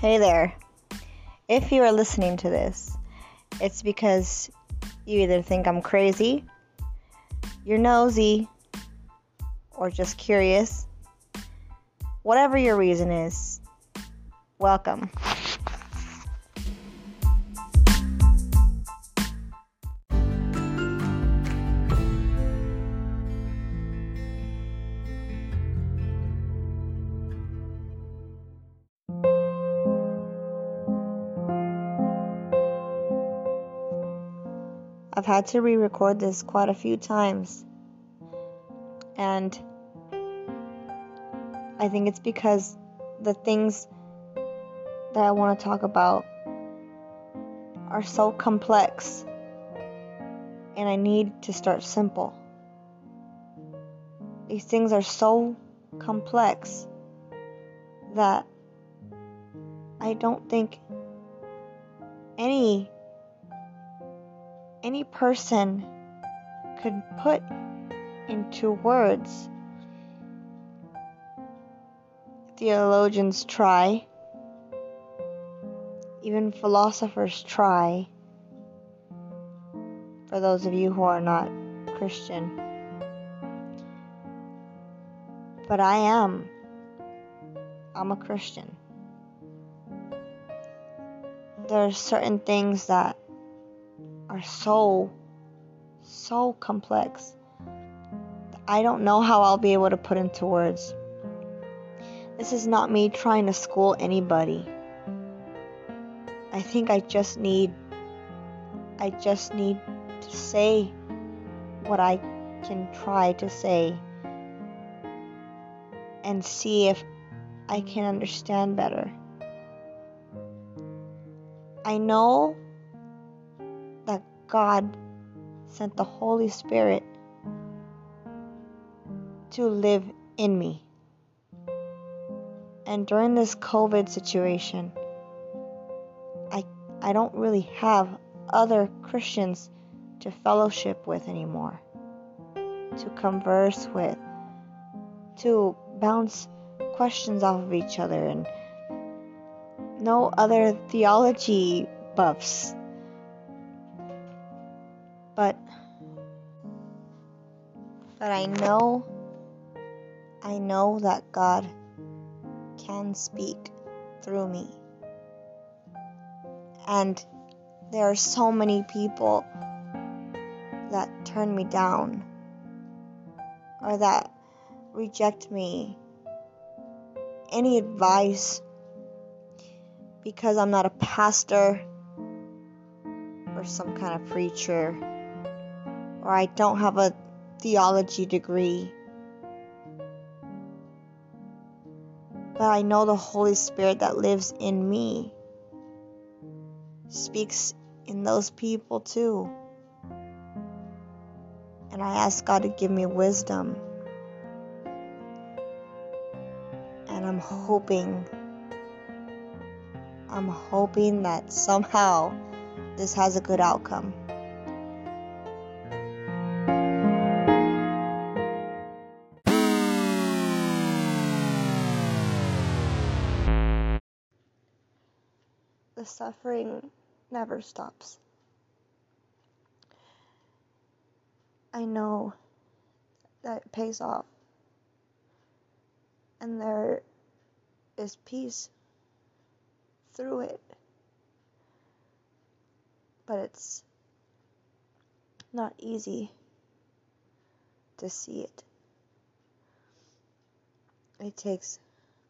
Hey there. If you are listening to this, it's because you either think I'm crazy, you're nosy, or just curious. Whatever your reason is, welcome. I've had to re record this quite a few times. And I think it's because the things that I want to talk about are so complex. And I need to start simple. These things are so complex that I don't think any any person could put into words. Theologians try, even philosophers try, for those of you who are not Christian. But I am. I'm a Christian. There are certain things that are so, so complex. I don't know how I'll be able to put into words. This is not me trying to school anybody. I think I just need I just need to say what I can try to say and see if I can understand better. I know God sent the Holy Spirit to live in me. And during this COVID situation, I I don't really have other Christians to fellowship with anymore, to converse with, to bounce questions off of each other and no other theology buffs but I know I know that God can speak through me. And there are so many people that turn me down or that reject me. Any advice because I'm not a pastor or some kind of preacher or I don't have a theology degree. But I know the Holy Spirit that lives in me speaks in those people too. And I ask God to give me wisdom. And I'm hoping, I'm hoping that somehow this has a good outcome. Suffering never stops. I know that it pays off. And there is peace through it. But it's not easy to see it. It takes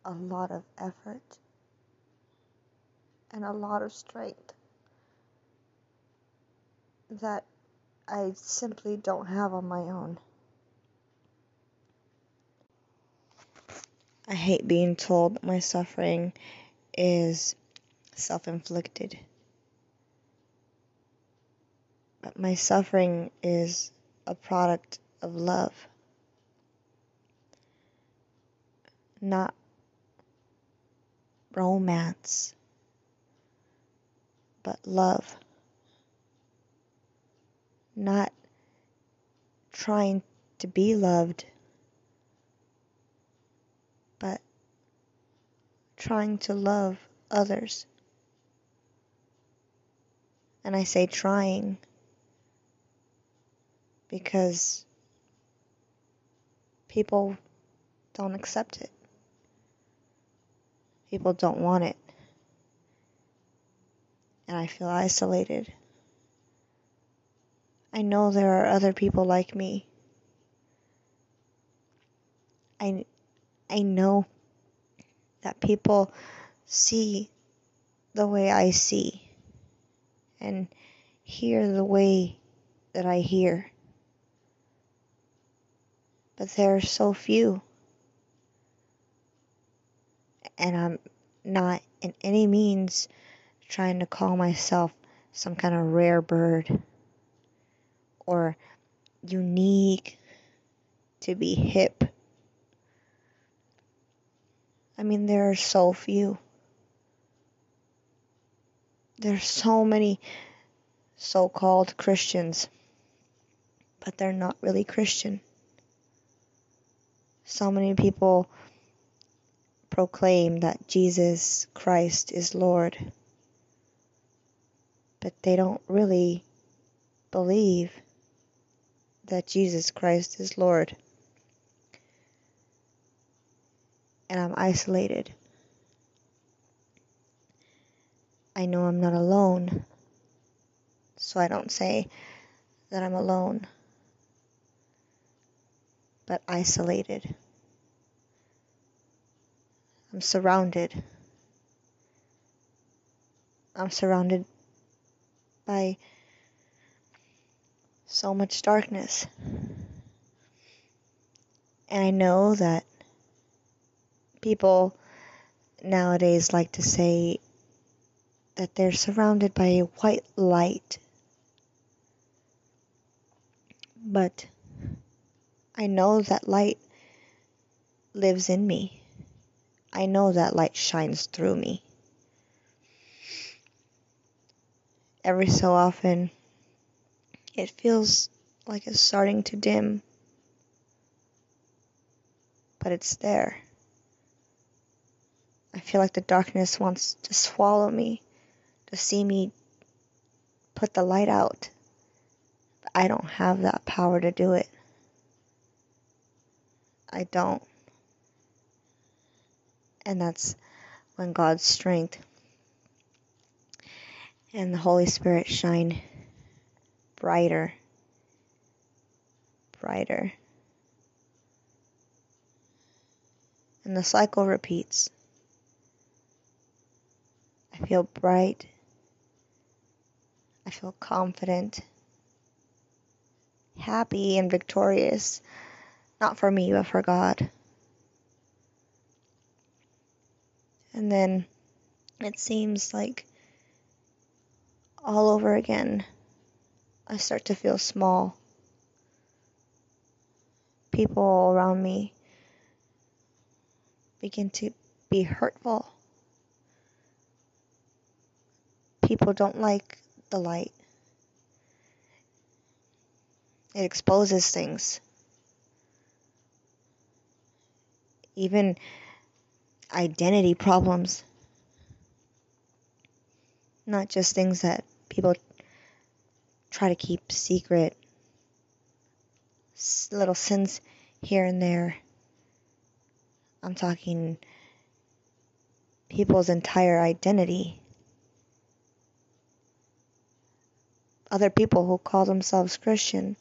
a lot of effort and a lot of strength that I simply don't have on my own. I hate being told that my suffering is self inflicted. But my suffering is a product of love, not romance but love. Not trying to be loved, but trying to love others. And I say trying because people don't accept it. People don't want it. And I feel isolated. I know there are other people like me. I, I know that people see the way I see and hear the way that I hear. But there are so few. And I'm not in any means trying to call myself some kind of rare bird or unique to be hip. I mean, there are so few. There's so many so called Christians, but they're not really Christian. So many people proclaim that Jesus Christ is Lord, but they don't really believe that Jesus Christ is Lord. And I'm isolated. I know I'm not alone, so I don't say that I'm alone, but isolated. I'm surrounded. I'm surrounded by so much darkness. And I know that people nowadays like to say that they're surrounded by a white light. But I know that light lives in me. I know that light shines through me. Every so often, it feels like it's starting to dim, but it's there. I feel like the darkness wants to swallow me, to see me put the light out. But I don't have that power to do it. I don't. And that's when God's strength and the Holy Spirit shine brighter, brighter. And the cycle repeats. I feel bright. I feel confident, happy, and victorious. Not for me, but for God. And then it seems like all over again, I start to feel small. People around me begin to be hurtful. People don't like the light. It exposes things. Even identity problems. Not just things that people try to keep secret, little sins here and there. I'm talking people's entire identity. Other people who call themselves Christian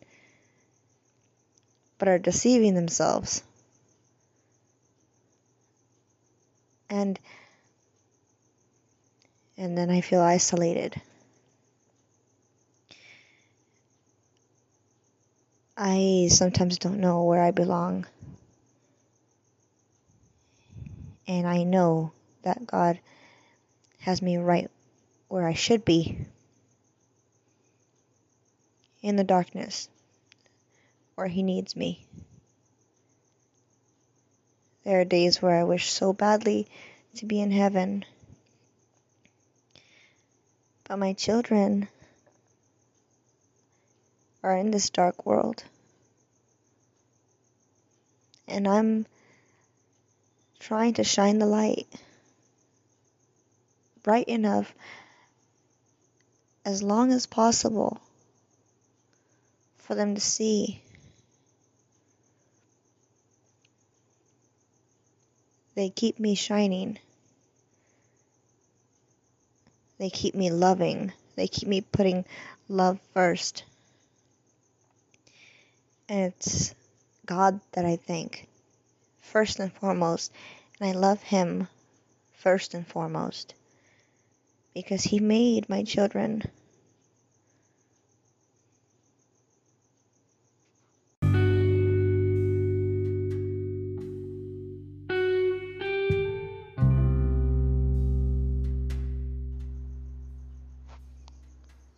but are deceiving themselves. And and then I feel isolated. I sometimes don't know where I belong. And I know that God has me right where I should be in the darkness where He needs me. There are days where I wish so badly to be in heaven but my children are in this dark world. And I'm trying to shine the light. bright enough as long as possible for them to see. They keep me shining. They keep me loving. They keep me putting love first. And it's God that I thank, first and foremost. And I love Him first and foremost because He made my children.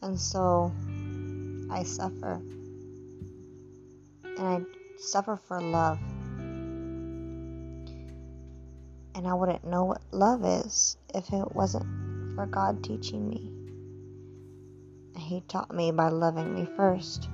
And so I suffer. And I suffer for love. And I wouldn't know what love is if it wasn't for God teaching me. And He taught me by loving me first.